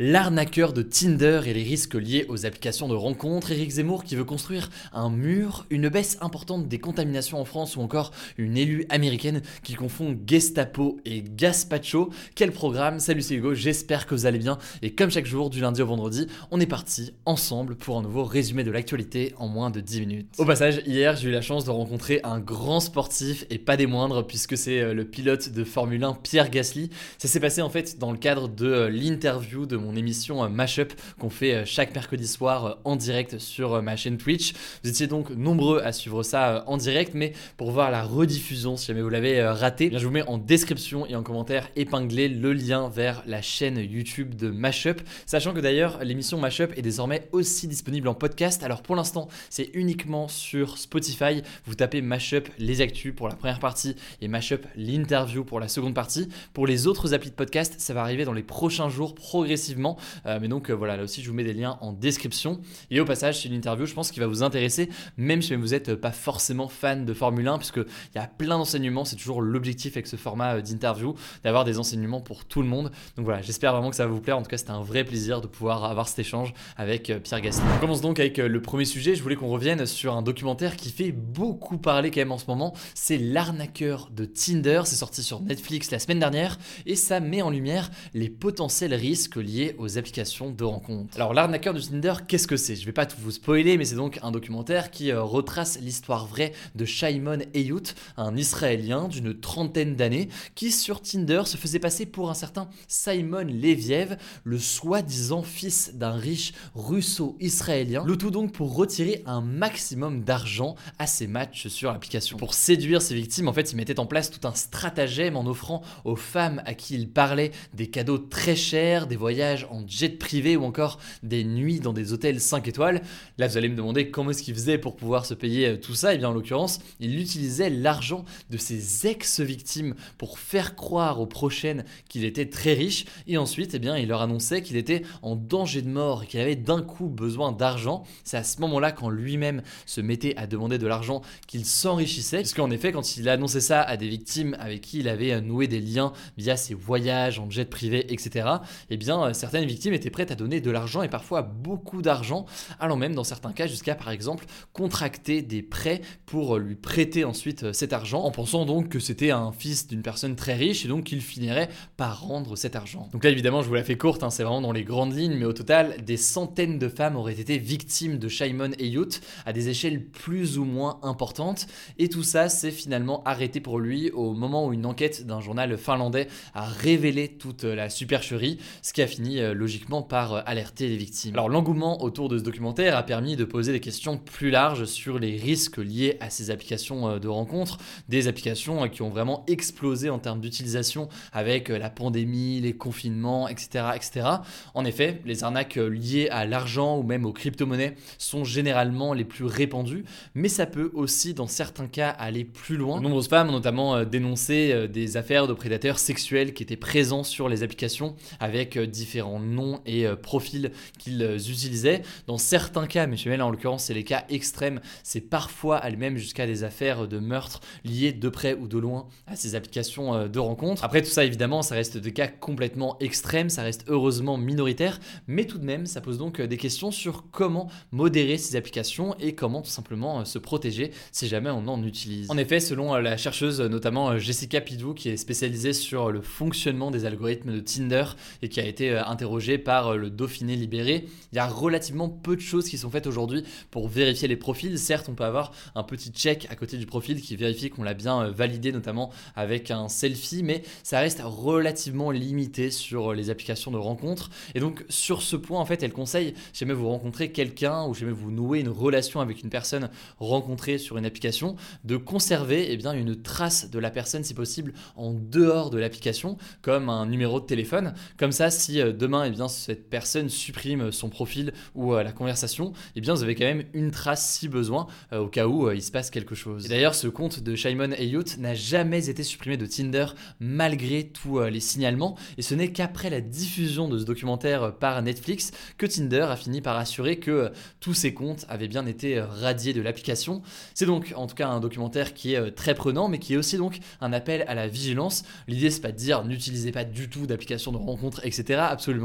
L'arnaqueur de Tinder et les risques liés aux applications de rencontres, Eric Zemmour qui veut construire un mur, une baisse importante des contaminations en France ou encore une élue américaine qui confond Gestapo et Gaspacho. Quel programme? Salut c'est Hugo, j'espère que vous allez bien et comme chaque jour du lundi au vendredi, on est parti ensemble pour un nouveau résumé de l'actualité en moins de 10 minutes. Au passage, hier j'ai eu la chance de rencontrer un grand sportif et pas des moindres puisque c'est euh, le pilote de Formule 1 Pierre Gasly. Ça s'est passé en fait dans le cadre de euh, l'interview de mon mon émission euh, Mashup qu'on fait euh, chaque mercredi soir euh, en direct sur ma chaîne Twitch. Vous étiez donc nombreux à suivre ça en direct, mais pour voir la rediffusion, si jamais vous l'avez raté, eh je vous mets en description et en commentaire épinglé le lien vers la chaîne YouTube de Mashup. Sachant que d'ailleurs, l'émission Mashup est désormais aussi disponible en podcast. Alors pour l'instant, c'est uniquement sur Spotify. Vous tapez Mashup les actus pour la première partie et Mashup l'interview pour la seconde partie. Pour les autres applis de podcast, ça va arriver dans les prochains jours progressivement euh, mais donc euh, voilà, là aussi je vous mets des liens en description. Et au passage, c'est une interview, je pense, qui va vous intéresser, même si vous n'êtes pas forcément fan de Formule 1, puisqu'il y a plein d'enseignements. C'est toujours l'objectif avec ce format euh, d'interview, d'avoir des enseignements pour tout le monde. Donc voilà, j'espère vraiment que ça va vous plaire. En tout cas, c'était un vrai plaisir de pouvoir avoir cet échange avec Pierre Gasly. On commence donc avec le premier sujet. Je voulais qu'on revienne sur un documentaire qui fait beaucoup parler quand même en ce moment. C'est L'arnaqueur de Tinder. C'est sorti sur Netflix la semaine dernière et ça met en lumière les potentiels risques liés aux applications de rencontres. Alors l'arnaqueur du Tinder, qu'est-ce que c'est? Je vais pas tout vous spoiler, mais c'est donc un documentaire qui euh, retrace l'histoire vraie de Shaimon Eyout, un Israélien d'une trentaine d'années, qui sur Tinder se faisait passer pour un certain Simon Leviev, le soi-disant fils d'un riche russo-israélien, le tout donc pour retirer un maximum d'argent à ses matchs sur l'application. Pour séduire ses victimes, en fait, il mettait en place tout un stratagème en offrant aux femmes à qui il parlait des cadeaux très chers, des voyages en jet privé ou encore des nuits dans des hôtels 5 étoiles. Là, vous allez me demander comment est-ce qu'il faisait pour pouvoir se payer euh, tout ça. Et eh bien, en l'occurrence, il utilisait l'argent de ses ex-victimes pour faire croire aux prochaines qu'il était très riche. Et ensuite, eh bien, il leur annonçait qu'il était en danger de mort et qu'il avait d'un coup besoin d'argent. C'est à ce moment-là, quand lui-même se mettait à demander de l'argent, qu'il s'enrichissait. Parce qu'en effet, quand il annonçait ça à des victimes avec qui il avait euh, noué des liens via ses voyages en jet privé, etc., eh bien, euh, certaines victimes étaient prêtes à donner de l'argent et parfois beaucoup d'argent, allant même dans certains cas jusqu'à par exemple contracter des prêts pour lui prêter ensuite euh, cet argent, en pensant donc que c'était un fils d'une personne très riche et donc qu'il finirait par rendre cet argent. Donc là évidemment je vous la fais courte, hein, c'est vraiment dans les grandes lignes, mais au total des centaines de femmes auraient été victimes de Shimon Eyout à des échelles plus ou moins importantes, et tout ça s'est finalement arrêté pour lui au moment où une enquête d'un journal finlandais a révélé toute la supercherie, ce qui a fini euh, logiquement par euh, alerter les victimes. Alors l'engouement autour de ce documentaire a permis de poser des questions plus larges sur les risques liés à ces applications euh, de rencontres, des applications qui ont vraiment explosé en termes d'utilisation avec la pandémie, les confinements, etc., etc. En effet, les arnaques liées à l'argent ou même aux crypto-monnaies sont généralement les plus répandues, mais ça peut aussi dans certains cas aller plus loin. De nombreuses femmes ont notamment dénoncé des affaires de prédateurs sexuels qui étaient présents sur les applications avec différents différents noms et euh, profils qu'ils euh, utilisaient. Dans certains cas, mais là en l'occurrence c'est les cas extrêmes, c'est parfois elle-même jusqu'à des affaires de meurtre liées de près ou de loin à ces applications euh, de rencontres. Après tout ça évidemment ça reste des cas complètement extrêmes, ça reste heureusement minoritaire, mais tout de même ça pose donc des questions sur comment modérer ces applications et comment tout simplement se protéger si jamais on en utilise. En effet, selon la chercheuse notamment Jessica Pidou qui est spécialisée sur le fonctionnement des algorithmes de Tinder et qui a été interrogé par le Dauphiné libéré. Il y a relativement peu de choses qui sont faites aujourd'hui pour vérifier les profils. Certes, on peut avoir un petit check à côté du profil qui vérifie qu'on l'a bien validé, notamment avec un selfie, mais ça reste relativement limité sur les applications de rencontres. Et donc, sur ce point, en fait, elle conseille, si jamais vous rencontrez quelqu'un ou si jamais vous nouez une relation avec une personne rencontrée sur une application, de conserver eh bien, une trace de la personne, si possible, en dehors de l'application, comme un numéro de téléphone. Comme ça, si euh, demain, eh bien, cette personne supprime son profil ou euh, la conversation, eh bien, vous avez quand même une trace si besoin, euh, au cas où il se passe quelque chose. D'ailleurs, ce compte de Shimon Elliott n'a jamais été supprimé de Tinder malgré tous les signalements, et ce n'est qu'après la diffusion de ce documentaire par Netflix que Tinder a fini par assurer que tous ses comptes avaient bien été radiés de l'application. C'est donc en tout cas un documentaire qui est très prenant, mais qui est aussi donc un appel à la vigilance. L'idée, c'est pas de dire n'utilisez pas du tout d'application de rencontre, etc.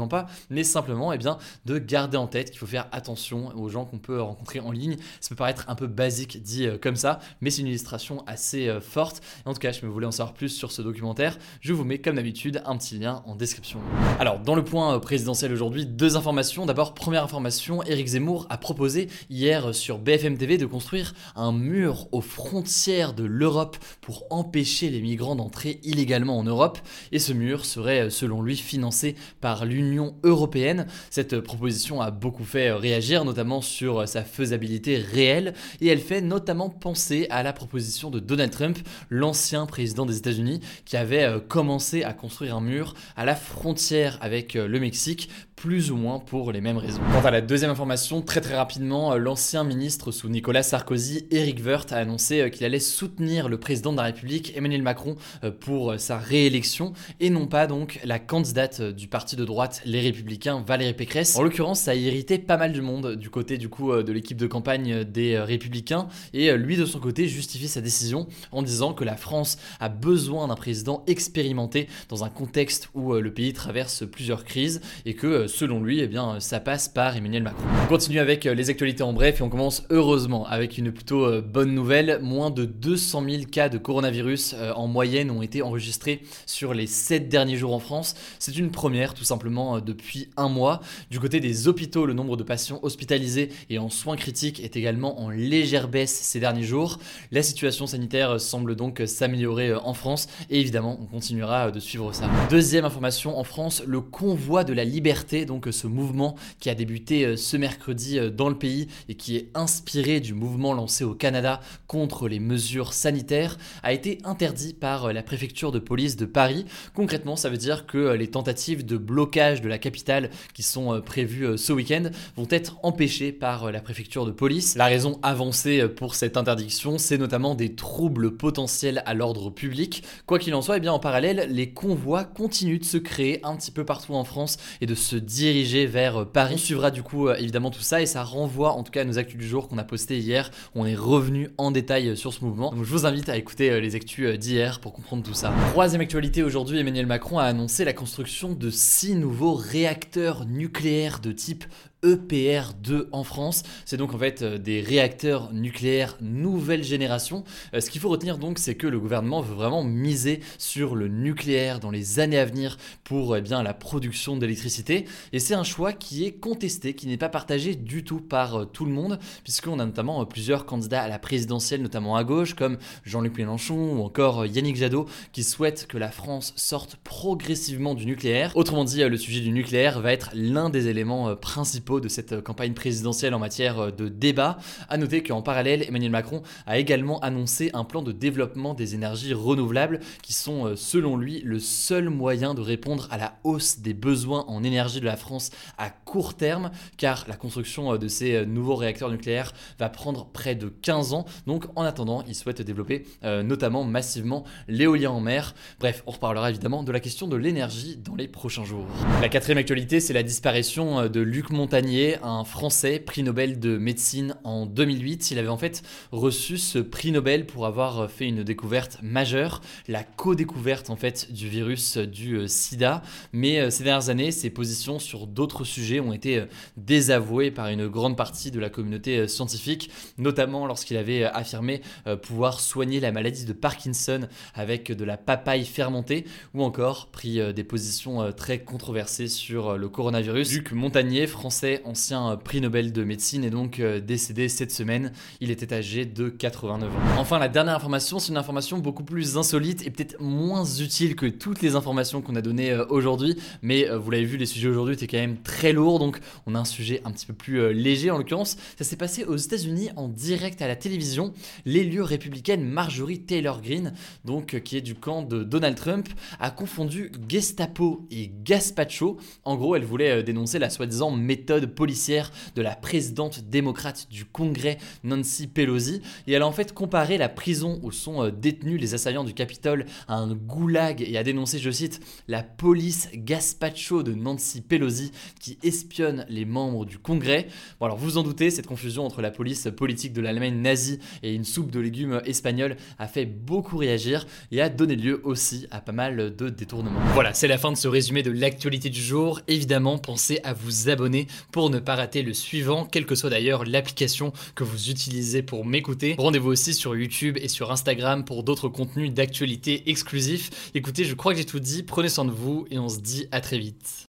pas, mais simplement eh bien, de garder en tête qu'il faut faire attention aux gens qu'on peut rencontrer en ligne. Ça peut paraître un peu basique dit euh, comme ça, mais c'est une illustration assez euh, forte. en tout cas, je me voulais en savoir plus sur ce documentaire. Je vous mets comme d'habitude un petit lien en description. Alors, dans le point euh, présidentiel aujourd'hui, deux informations. D'abord, première information, Éric Zemmour a proposé hier sur BFM TV de construire un mur aux frontières de l'Europe pour empêcher les migrants d'entrer illégalement en Europe. Et ce mur serait, selon lui, financé par l'Union européenne. Cette proposition a beaucoup fait réagir, notamment sur sa faisabilité réelle. Et elle fait notamment penser à la proposition de Donald Trump, l'ancien président des États-Unis, qui avait euh, commencé à construire un mur à la frontière avec euh, le Mexique plus ou moins pour les mêmes raisons. Quant à la deuxième information, très très rapidement, euh, l'ancien ministre sous Nicolas Sarkozy, Eric Woerth, a annoncé euh, qu'il allait soutenir le président de la République, Emmanuel Macron, euh, pour sa réélection, et non pas donc la candidate du parti de droite, les Républicains, Valérie Pécresse. En l'occurrence, ça a irrité pas mal de monde du côté du coup de l'équipe de campagne des Républicains, et lui de son côté justifie sa décision en disant que la France a besoin d'un président expérimenté dans un contexte où le pays traverse plusieurs crises, et que selon lui, eh bien, ça passe par Emmanuel Macron. On continue avec euh, les actualités en bref et on commence heureusement avec une plutôt euh, bonne nouvelle. Moins de 200 000 cas de coronavirus euh, en moyenne ont été enregistrés sur les 7 derniers jours en France. C'est une première tout simplement depuis un mois. Du côté des hôpitaux, le nombre de patients hospitalisés et en soins critiques est également en légère baisse ces derniers jours. La situation sanitaire semble donc s'améliorer en France et évidemment on continuera de suivre ça. Deuxième information en France, le convoi de la liberté donc ce mouvement qui a débuté euh, ce mercredi euh, dans le pays et qui est inspiré du mouvement lancé au Canada contre les mesures sanitaires, a été interdit par euh, la préfecture de police de Paris. Concrètement, ça veut dire que les tentatives de blocage de la capitale qui sont prévues ce week-end vont être empêchées par la préfecture de police. La raison avancée pour cette interdiction, c'est notamment des troubles potentiels à l'ordre public. Quoi qu'il en soit, et eh bien en parallèle, les convois continuent de se créer un petit peu partout en France et de se diriger vers euh, Paris. On suivra du coup euh, évidemment tout ça et ça renvoie en tout cas à nos actus du jour qu'on a posté hier. On est revenu en détail euh, sur ce mouvement. Donc je vous invite à écouter les actus d'hier pour comprendre tout ça. Troisième actualité aujourd'hui, Emmanuel Macron a annoncé la construction de six nouveaux réacteurs nucléaires de type EPR2 en France. C'est donc en fait des réacteurs nucléaires nouvelle génération. Ce qu'il faut retenir donc, c'est que le gouvernement veut vraiment miser sur le nucléaire dans les années à venir pour eh bien, la production d'électricité. Et c'est un choix qui est contesté, qui n'est pas partagé du tout par euh, tout le monde, puisqu'on a notamment plusieurs candidats à la présidentielle, notamment à gauche, comme Jean-Luc Mélenchon ou encore Yannick Jadot, qui souhaitent que la France sorte progressivement du nucléaire. Autrement dit, le sujet du nucléaire va être l'un des éléments principaux de cette euh, campagne présidentielle en matière euh, de débat. A noter qu'en parallèle, Emmanuel Macron a également annoncé un plan de développement des énergies renouvelables qui sont, euh, selon lui, le seul moyen de répondre à la hausse des besoins en énergie de la France à court terme, car la construction de ces nouveaux réacteurs nucléaires va prendre près de 15 ans. Donc en attendant, il souhaite développer notamment massivement l'éolien en mer. Bref, on reparlera évidemment de la question de l'énergie dans les prochains jours. La quatrième actualité, c'est la disparition de Luc Montagnier un Français, prix Nobel de médecine en 2008. Il avait en fait reçu ce prix Nobel pour avoir fait une découverte majeure, la co-découverte en fait du virus du euh, sida. Mais euh, ces dernières années, ses positions sur d'autres sujets ont été euh, désavouées par une grande partie de la communauté scientifique, notamment lorsqu'il avait affirmé pouvoir soigner la maladie de Parkinson avec de la papaye fermentée, ou encore pris des positions très controversées sur le coronavirus. Luc Montagnier, français, ancien prix Nobel de médecine, est donc décédé cette semaine. Il était âgé de 89 ans. Enfin, la dernière information, c'est une information beaucoup plus insolite et peut-être moins utile que toutes les informations qu'on a données euh, aujourd'hui. Mais euh, vous l'avez vu, les sujets aujourd'hui étaient quand même très lourds, donc on a un sujet un petit peu plus euh, léger en l'occurrence. Ça s'est passé aux États-Unis en direct à la télévision. L'élu républicaine Marjorie Taylor Greene, donc qui est du camp de Donald Trump, a confondu Gestapo et Gaspacho. En gros, elle voulait dénoncer la soi-disant méthode policière de la présidente démocrate du Congrès, Nancy Pelosi, et elle a en fait comparé la prison où sont détenus les assaillants du Capitole à un goulag et a dénoncé, je cite, la police Gaspacho de Nancy Pelosi qui espionne les membres du Congrès. Bon alors vous en doutez, cette confusion entre la police politique de l'Allemagne nazie et une soupe de légumes espagnole a fait beaucoup réagir et a donné lieu aussi à pas mal de détournements. Voilà, c'est la fin de ce résumé de l'actualité du jour. Évidemment, pensez à vous abonner pour ne pas rater le suivant, quelle que soit d'ailleurs l'application que vous utilisez pour m'écouter. Rendez-vous aussi sur YouTube et sur Instagram pour d'autres contenus d'actualité exclusifs. Écoutez, je crois que j'ai tout dit, prenez soin de vous et on se dit à très vite.